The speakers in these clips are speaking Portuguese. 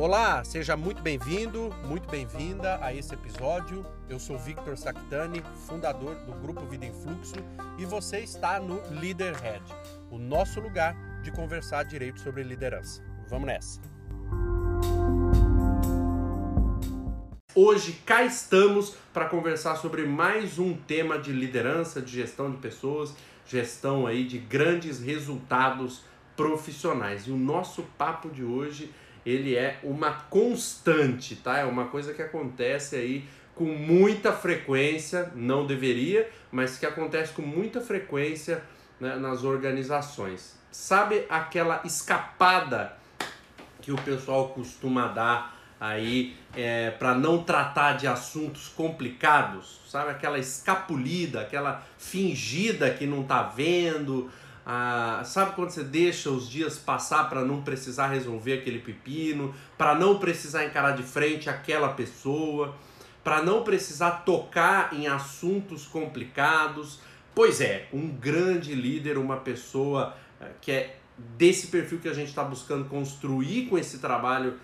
Olá, seja muito bem-vindo, muito bem-vinda a esse episódio. Eu sou Victor Sactani, fundador do Grupo Vida em Fluxo, e você está no Leaderhead, o nosso lugar de conversar direito sobre liderança. Vamos nessa! Hoje cá estamos para conversar sobre mais um tema de liderança, de gestão de pessoas, gestão aí de grandes resultados profissionais. E o nosso papo de hoje ele é uma constante, tá? É uma coisa que acontece aí com muita frequência, não deveria, mas que acontece com muita frequência né, nas organizações. Sabe aquela escapada que o pessoal costuma dar aí é, para não tratar de assuntos complicados? Sabe aquela escapulida, aquela fingida que não tá vendo, ah, sabe quando você deixa os dias passar para não precisar resolver aquele pepino, para não precisar encarar de frente aquela pessoa, para não precisar tocar em assuntos complicados? Pois é, um grande líder, uma pessoa eh, que é desse perfil que a gente está buscando construir com esse trabalho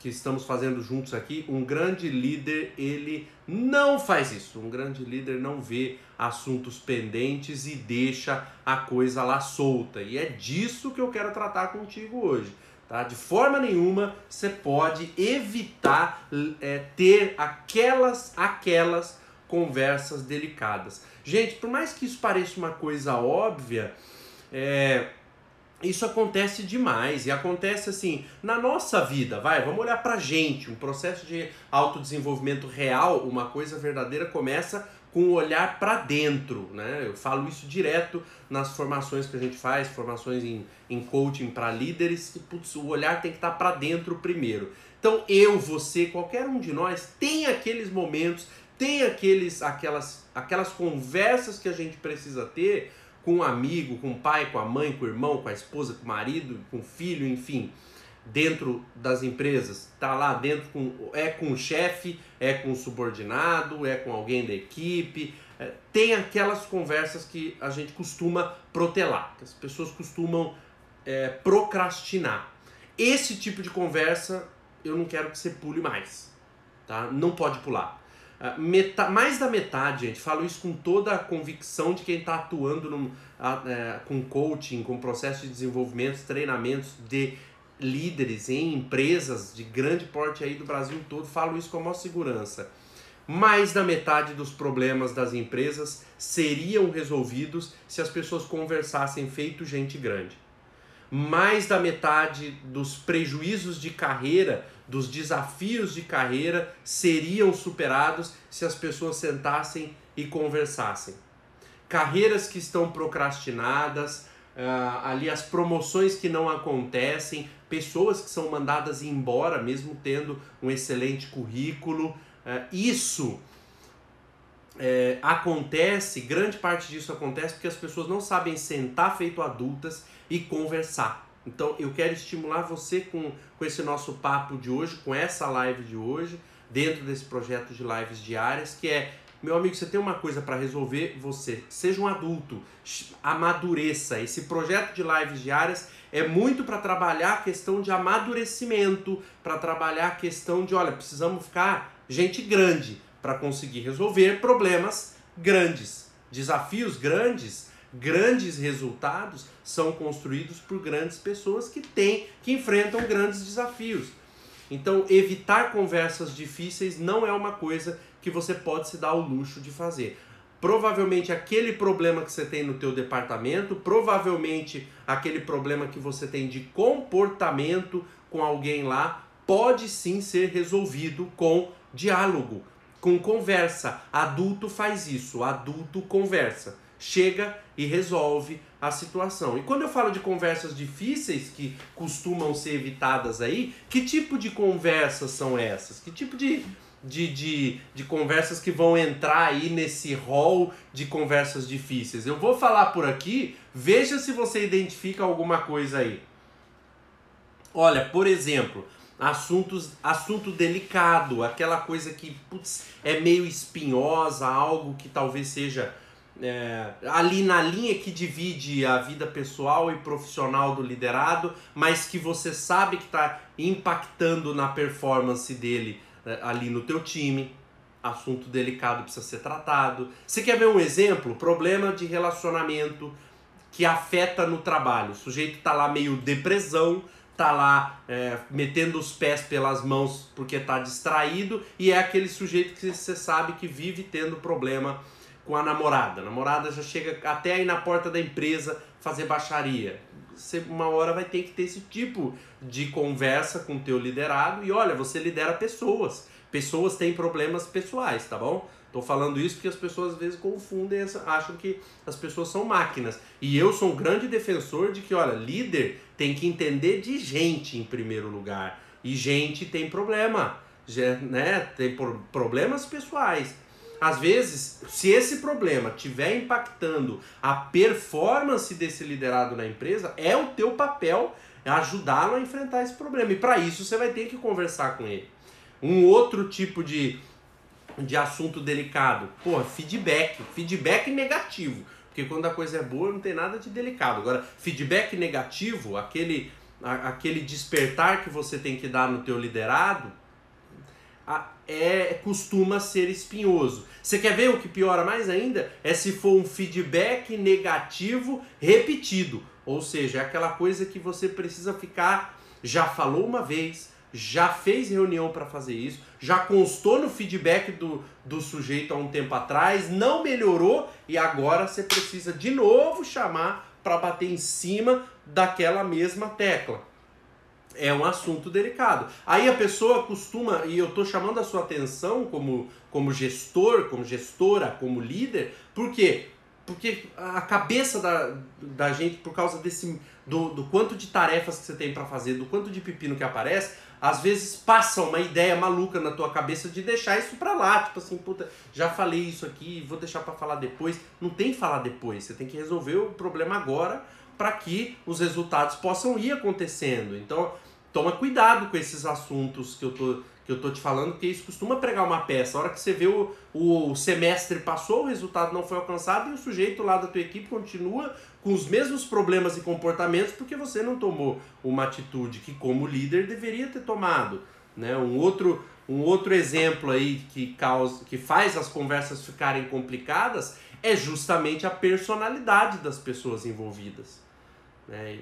que estamos fazendo juntos aqui, um grande líder, ele não faz isso. Um grande líder não vê assuntos pendentes e deixa a coisa lá solta. E é disso que eu quero tratar contigo hoje. Tá? De forma nenhuma você pode evitar é, ter aquelas, aquelas conversas delicadas. Gente, por mais que isso pareça uma coisa óbvia, é, isso acontece demais e acontece assim na nossa vida, vai, vamos olhar pra gente, um processo de autodesenvolvimento real, uma coisa verdadeira começa com o olhar para dentro, né? Eu falo isso direto nas formações que a gente faz, formações em, em coaching para líderes, que putz, o olhar tem que estar tá para dentro primeiro. Então eu, você, qualquer um de nós tem aqueles momentos, tem aqueles aquelas aquelas conversas que a gente precisa ter com um amigo, com o pai, com a mãe, com o irmão, com a esposa, com o marido, com o filho, enfim, dentro das empresas, tá lá dentro com é com o chefe, é com o subordinado, é com alguém da equipe, é, tem aquelas conversas que a gente costuma protelar, que as pessoas costumam é, procrastinar. Esse tipo de conversa eu não quero que você pule mais, tá? Não pode pular. Ah, meta, mais da metade, gente, falo isso com toda a convicção de quem está atuando num, é, com coaching, com processo de desenvolvimento, treinamentos de líderes em empresas de grande porte aí do Brasil todo, falo isso com a maior segurança. Mais da metade dos problemas das empresas seriam resolvidos se as pessoas conversassem feito gente grande mais da metade dos prejuízos de carreira, dos desafios de carreira seriam superados se as pessoas sentassem e conversassem. Carreiras que estão procrastinadas, uh, ali as promoções que não acontecem, pessoas que são mandadas embora mesmo tendo um excelente currículo. Uh, isso é, acontece, grande parte disso acontece porque as pessoas não sabem sentar feito adultas e conversar. Então eu quero estimular você com, com esse nosso papo de hoje, com essa live de hoje, dentro desse projeto de lives diárias, que é, meu amigo, você tem uma coisa para resolver, você seja um adulto, amadureça. Esse projeto de lives diárias é muito para trabalhar a questão de amadurecimento, para trabalhar a questão de, olha, precisamos ficar gente grande para conseguir resolver problemas grandes, desafios grandes grandes resultados são construídos por grandes pessoas que têm, que enfrentam grandes desafios. Então, evitar conversas difíceis não é uma coisa que você pode se dar o luxo de fazer. Provavelmente aquele problema que você tem no teu departamento, provavelmente aquele problema que você tem de comportamento com alguém lá, pode sim ser resolvido com diálogo, com conversa. Adulto faz isso, adulto conversa chega e resolve a situação. E quando eu falo de conversas difíceis que costumam ser evitadas aí, que tipo de conversas são essas? Que tipo de, de, de, de conversas que vão entrar aí nesse rol de conversas difíceis? Eu vou falar por aqui, veja se você identifica alguma coisa aí. Olha, por exemplo, assuntos, assunto delicado, aquela coisa que putz, é meio espinhosa, algo que talvez seja é, ali na linha que divide a vida pessoal e profissional do liderado, mas que você sabe que está impactando na performance dele é, ali no teu time. Assunto delicado precisa ser tratado. Você quer ver um exemplo? Problema de relacionamento que afeta no trabalho. O sujeito está lá meio depressão, tá lá é, metendo os pés pelas mãos porque tá distraído e é aquele sujeito que você sabe que vive tendo problema com a namorada. A namorada já chega até aí na porta da empresa fazer baixaria. Você uma hora vai ter que ter esse tipo de conversa com o teu liderado e olha, você lidera pessoas. Pessoas têm problemas pessoais, tá bom? Tô falando isso porque as pessoas às vezes confundem, acham que as pessoas são máquinas. E eu sou um grande defensor de que, olha, líder tem que entender de gente em primeiro lugar. E gente tem problema, né? Tem problemas pessoais. Às vezes, se esse problema estiver impactando a performance desse liderado na empresa, é o teu papel ajudá-lo a enfrentar esse problema. E para isso você vai ter que conversar com ele. Um outro tipo de de assunto delicado. Pô, feedback. Feedback negativo. Porque quando a coisa é boa, não tem nada de delicado. Agora, feedback negativo, aquele, a, aquele despertar que você tem que dar no teu liderado, a, é costuma ser espinhoso. Você quer ver o que piora mais ainda? É se for um feedback negativo repetido. Ou seja, é aquela coisa que você precisa ficar, já falou uma vez, já fez reunião para fazer isso, já constou no feedback do, do sujeito há um tempo atrás, não melhorou e agora você precisa de novo chamar para bater em cima daquela mesma tecla. É um assunto delicado. Aí a pessoa costuma, e eu estou chamando a sua atenção como, como gestor, como gestora, como líder, por quê? Porque a cabeça da, da gente, por causa desse do, do quanto de tarefas que você tem para fazer, do quanto de pepino que aparece, às vezes passa uma ideia maluca na tua cabeça de deixar isso pra lá. Tipo assim, puta, já falei isso aqui, vou deixar para falar depois. Não tem falar depois, você tem que resolver o problema agora para que os resultados possam ir acontecendo. Então, toma cuidado com esses assuntos que eu tô que eu tô te falando, porque isso costuma pregar uma peça. A hora que você vê o, o semestre passou, o resultado não foi alcançado e o sujeito lá da tua equipe continua com os mesmos problemas e comportamentos porque você não tomou uma atitude que como líder deveria ter tomado, né? Um outro um outro exemplo aí que causa que faz as conversas ficarem complicadas é justamente a personalidade das pessoas envolvidas. Né?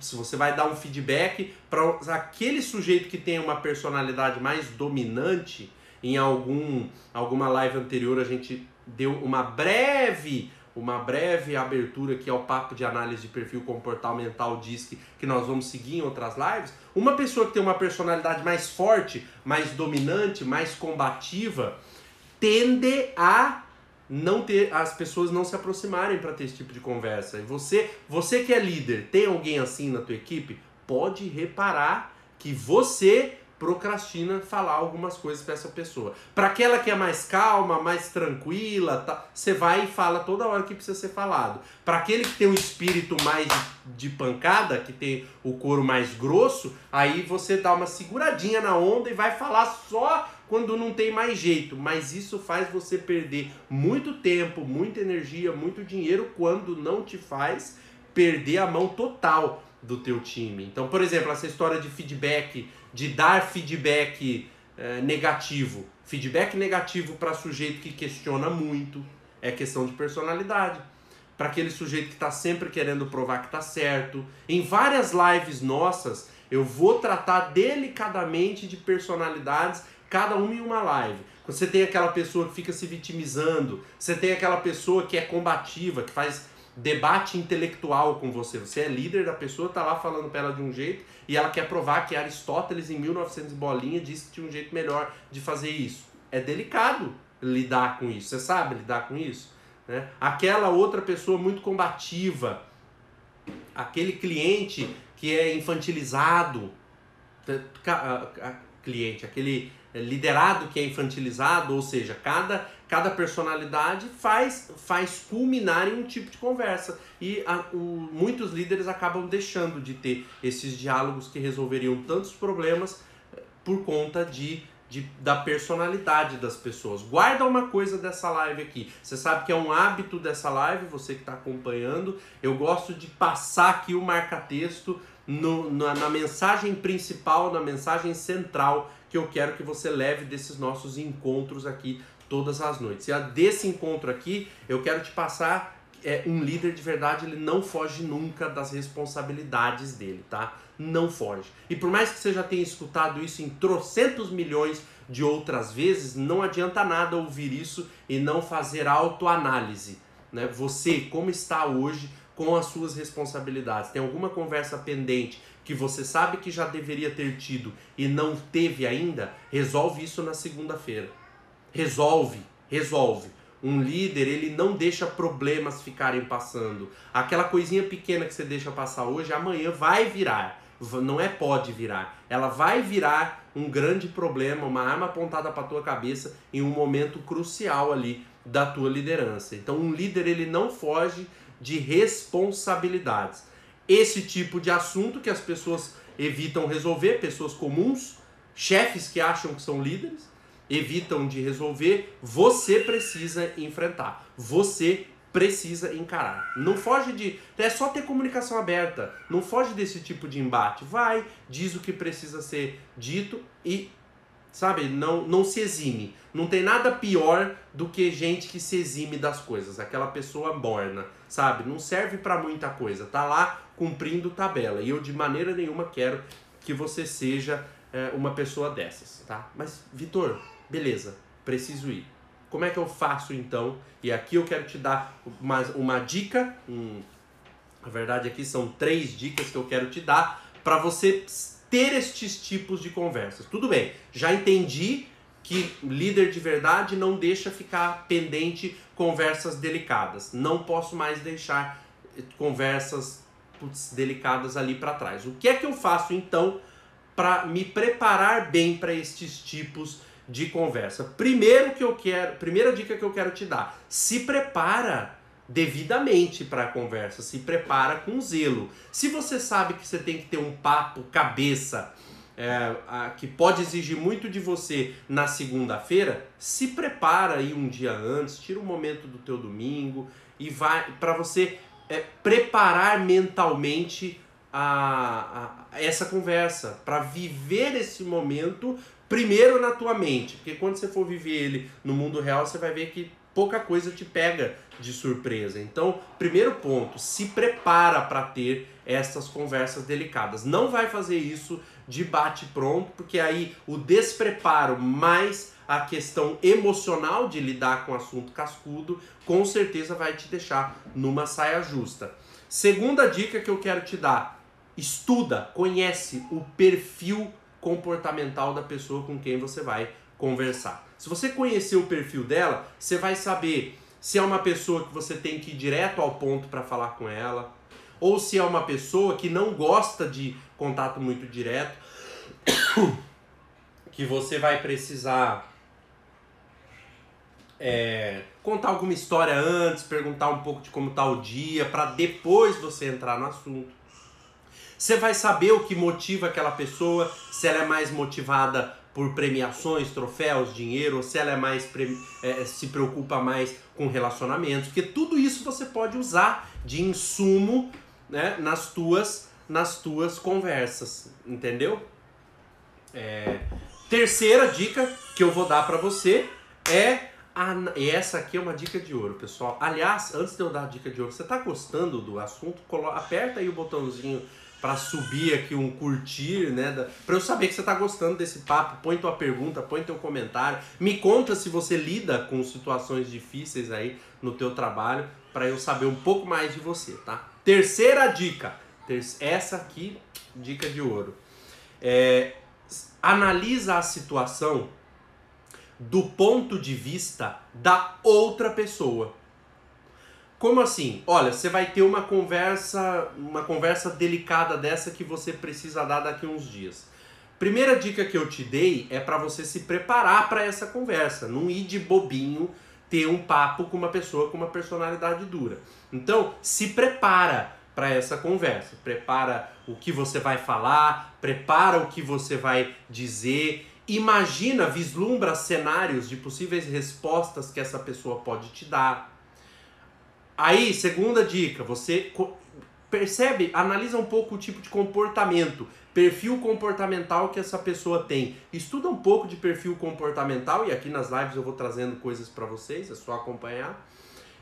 Se você vai dar um feedback para aquele sujeito que tem uma personalidade mais dominante, em algum alguma live anterior a gente deu uma breve uma breve abertura aqui ao papo de análise de perfil comportamental DISC que nós vamos seguir em outras lives. Uma pessoa que tem uma personalidade mais forte, mais dominante, mais combativa, tende a não ter as pessoas não se aproximarem para ter esse tipo de conversa. E você, você que é líder, tem alguém assim na tua equipe, pode reparar que você procrastina falar algumas coisas para essa pessoa. Para aquela que é mais calma, mais tranquila, tá, você vai e fala toda hora que precisa ser falado. Para aquele que tem um espírito mais de pancada, que tem o couro mais grosso, aí você dá uma seguradinha na onda e vai falar só quando não tem mais jeito, mas isso faz você perder muito tempo, muita energia, muito dinheiro quando não te faz perder a mão total do teu time. Então, por exemplo, essa história de feedback, de dar feedback é, negativo. Feedback negativo para sujeito que questiona muito é questão de personalidade. Para aquele sujeito que está sempre querendo provar que está certo. Em várias lives nossas, eu vou tratar delicadamente de personalidades cada uma em uma live. Você tem aquela pessoa que fica se vitimizando, você tem aquela pessoa que é combativa, que faz debate intelectual com você. Você é líder da pessoa, tá lá falando para ela de um jeito e ela quer provar que Aristóteles em 1900 bolinha disse que tinha um jeito melhor de fazer isso. É delicado lidar com isso. Você sabe lidar com isso? Né? Aquela outra pessoa muito combativa, aquele cliente que é infantilizado, cliente, aquele é, liderado que é infantilizado, ou seja, cada, cada personalidade faz, faz culminar em um tipo de conversa. E a, o, muitos líderes acabam deixando de ter esses diálogos que resolveriam tantos problemas é, por conta de, de, da personalidade das pessoas. Guarda uma coisa dessa live aqui. Você sabe que é um hábito dessa live, você que está acompanhando. Eu gosto de passar aqui o marca-texto no, na, na mensagem principal, na mensagem central que eu quero que você leve desses nossos encontros aqui todas as noites. E a desse encontro aqui, eu quero te passar é, um líder de verdade, ele não foge nunca das responsabilidades dele, tá? Não foge. E por mais que você já tenha escutado isso em trocentos milhões de outras vezes, não adianta nada ouvir isso e não fazer autoanálise. Né? Você, como está hoje com as suas responsabilidades? Tem alguma conversa pendente que você sabe que já deveria ter tido e não teve ainda? Resolve isso na segunda-feira. Resolve, resolve. Um líder, ele não deixa problemas ficarem passando. Aquela coisinha pequena que você deixa passar hoje, amanhã vai virar. Não é pode virar. Ela vai virar um grande problema, uma arma apontada para tua cabeça em um momento crucial ali da tua liderança. Então, um líder ele não foge de responsabilidades. Esse tipo de assunto que as pessoas evitam resolver, pessoas comuns, chefes que acham que são líderes, evitam de resolver, você precisa enfrentar. Você precisa encarar. Não foge de. É só ter comunicação aberta. Não foge desse tipo de embate. Vai, diz o que precisa ser dito e, sabe, não, não se exime. Não tem nada pior do que gente que se exime das coisas. Aquela pessoa morna, sabe? Não serve para muita coisa. Tá lá cumprindo tabela. E eu de maneira nenhuma quero que você seja é, uma pessoa dessas, tá? Mas, Vitor, beleza, preciso ir. Como é que eu faço então? E aqui eu quero te dar uma, uma dica. Um, na verdade, aqui são três dicas que eu quero te dar para você ter estes tipos de conversas. Tudo bem, já entendi que líder de verdade não deixa ficar pendente conversas delicadas. Não posso mais deixar conversas putz, delicadas ali para trás. O que é que eu faço então para me preparar bem para estes tipos de conversa. Primeiro que eu quero, primeira dica que eu quero te dar, se prepara devidamente para a conversa, se prepara com zelo. Se você sabe que você tem que ter um papo cabeça é, a, que pode exigir muito de você na segunda-feira, se prepara aí um dia antes, tira um momento do teu domingo e vai para você é, preparar mentalmente a, a essa conversa, para viver esse momento primeiro na tua mente, porque quando você for viver ele no mundo real, você vai ver que pouca coisa te pega de surpresa. Então, primeiro ponto, se prepara para ter essas conversas delicadas. Não vai fazer isso de bate pronto, porque aí o despreparo mais a questão emocional de lidar com o assunto cascudo, com certeza vai te deixar numa saia justa. Segunda dica que eu quero te dar: estuda, conhece o perfil comportamental da pessoa com quem você vai conversar. Se você conhecer o perfil dela, você vai saber se é uma pessoa que você tem que ir direto ao ponto para falar com ela, ou se é uma pessoa que não gosta de contato muito direto, que você vai precisar é, contar alguma história antes, perguntar um pouco de como está o dia, para depois você entrar no assunto. Você vai saber o que motiva aquela pessoa, se ela é mais motivada por premiações, troféus, dinheiro, ou se ela é mais é, se preocupa mais com relacionamentos, porque tudo isso você pode usar de insumo né, nas tuas nas tuas conversas, entendeu? É... Terceira dica que eu vou dar para você é e essa aqui é uma dica de ouro, pessoal. Aliás, antes de eu dar a dica de ouro, você está gostando do assunto? Aperta aí o botãozinho para subir aqui um curtir, né? Para eu saber que você está gostando desse papo, põe tua pergunta, põe teu comentário, me conta se você lida com situações difíceis aí no teu trabalho, para eu saber um pouco mais de você, tá? Terceira dica, essa aqui, dica de ouro. É, analisa a situação do ponto de vista da outra pessoa. Como assim? Olha, você vai ter uma conversa, uma conversa delicada dessa que você precisa dar daqui uns dias. Primeira dica que eu te dei é para você se preparar para essa conversa, não ir de bobinho ter um papo com uma pessoa com uma personalidade dura. Então, se prepara para essa conversa. Prepara o que você vai falar, prepara o que você vai dizer imagina, vislumbra cenários de possíveis respostas que essa pessoa pode te dar. Aí, segunda dica, você percebe, analisa um pouco o tipo de comportamento, perfil comportamental que essa pessoa tem. Estuda um pouco de perfil comportamental e aqui nas lives eu vou trazendo coisas para vocês, é só acompanhar.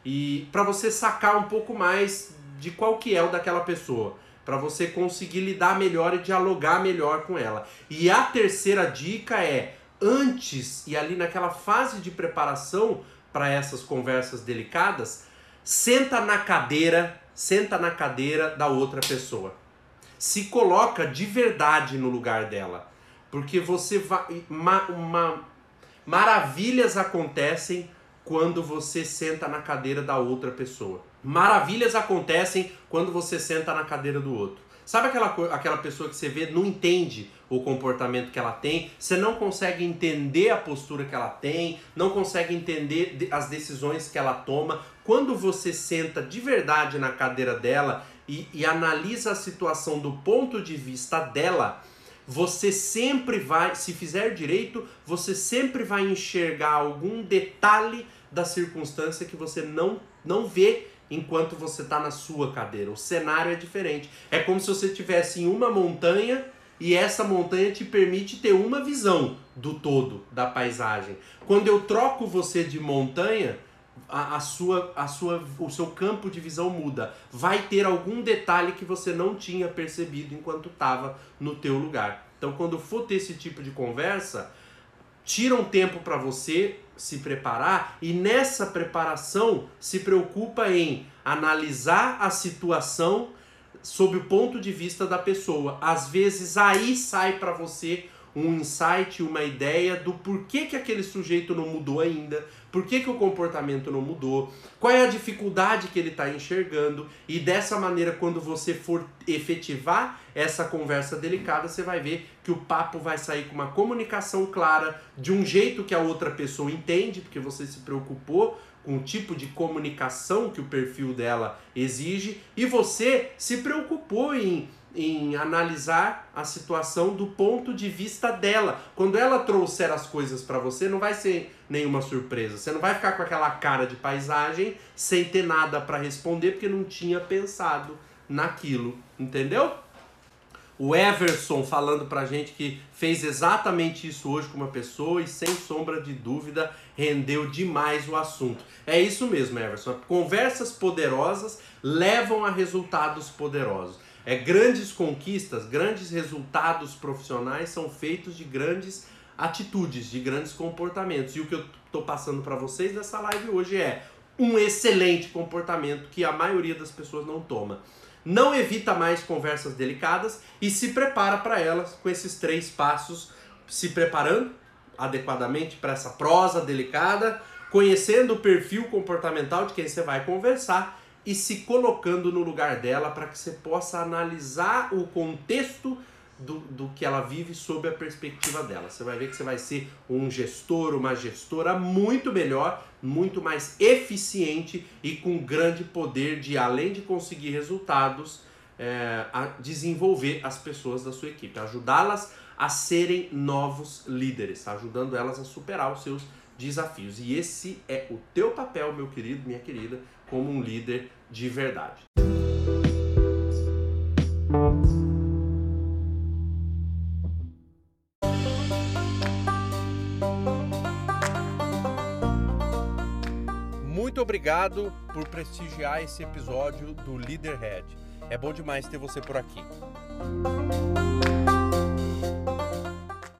E para você sacar um pouco mais de qual que é o daquela pessoa para você conseguir lidar melhor e dialogar melhor com ela. E a terceira dica é antes e ali naquela fase de preparação para essas conversas delicadas, senta na cadeira, senta na cadeira da outra pessoa. Se coloca de verdade no lugar dela, porque você vai uma, uma maravilhas acontecem quando você senta na cadeira da outra pessoa. Maravilhas acontecem quando você senta na cadeira do outro. Sabe aquela, aquela pessoa que você vê, não entende o comportamento que ela tem, você não consegue entender a postura que ela tem, não consegue entender as decisões que ela toma. Quando você senta de verdade na cadeira dela e, e analisa a situação do ponto de vista dela, você sempre vai, se fizer direito, você sempre vai enxergar algum detalhe da circunstância que você não, não vê enquanto você está na sua cadeira. O cenário é diferente. É como se você tivesse em uma montanha e essa montanha te permite ter uma visão do todo da paisagem. Quando eu troco você de montanha, a, a, sua, a sua, o seu campo de visão muda. Vai ter algum detalhe que você não tinha percebido enquanto estava no teu lugar. Então, quando for ter esse tipo de conversa, tira um tempo para você se preparar e nessa preparação se preocupa em analisar a situação sob o ponto de vista da pessoa. Às vezes aí sai para você um insight, uma ideia do porquê que aquele sujeito não mudou ainda, por que, que o comportamento não mudou, qual é a dificuldade que ele está enxergando, e dessa maneira, quando você for efetivar essa conversa delicada, você vai ver que o papo vai sair com uma comunicação clara, de um jeito que a outra pessoa entende, porque você se preocupou com o tipo de comunicação que o perfil dela exige, e você se preocupou em em analisar a situação do ponto de vista dela. Quando ela trouxer as coisas para você, não vai ser nenhuma surpresa. Você não vai ficar com aquela cara de paisagem sem ter nada para responder porque não tinha pensado naquilo, entendeu? O Everson falando pra gente que fez exatamente isso hoje com uma pessoa e sem sombra de dúvida rendeu demais o assunto. É isso mesmo, Everson. Conversas poderosas levam a resultados poderosos. É, grandes conquistas, grandes resultados profissionais são feitos de grandes atitudes, de grandes comportamentos. E o que eu estou passando para vocês nessa live hoje é um excelente comportamento que a maioria das pessoas não toma. Não evita mais conversas delicadas e se prepara para elas com esses três passos, se preparando adequadamente para essa prosa delicada, conhecendo o perfil comportamental de quem você vai conversar e se colocando no lugar dela para que você possa analisar o contexto do, do que ela vive sob a perspectiva dela. Você vai ver que você vai ser um gestor, uma gestora muito melhor, muito mais eficiente e com grande poder de, além de conseguir resultados, é, desenvolver as pessoas da sua equipe, ajudá-las a serem novos líderes, ajudando elas a superar os seus desafios. E esse é o teu papel, meu querido, minha querida, como um líder de verdade. Muito obrigado por prestigiar esse episódio do Leaderhead. É bom demais ter você por aqui.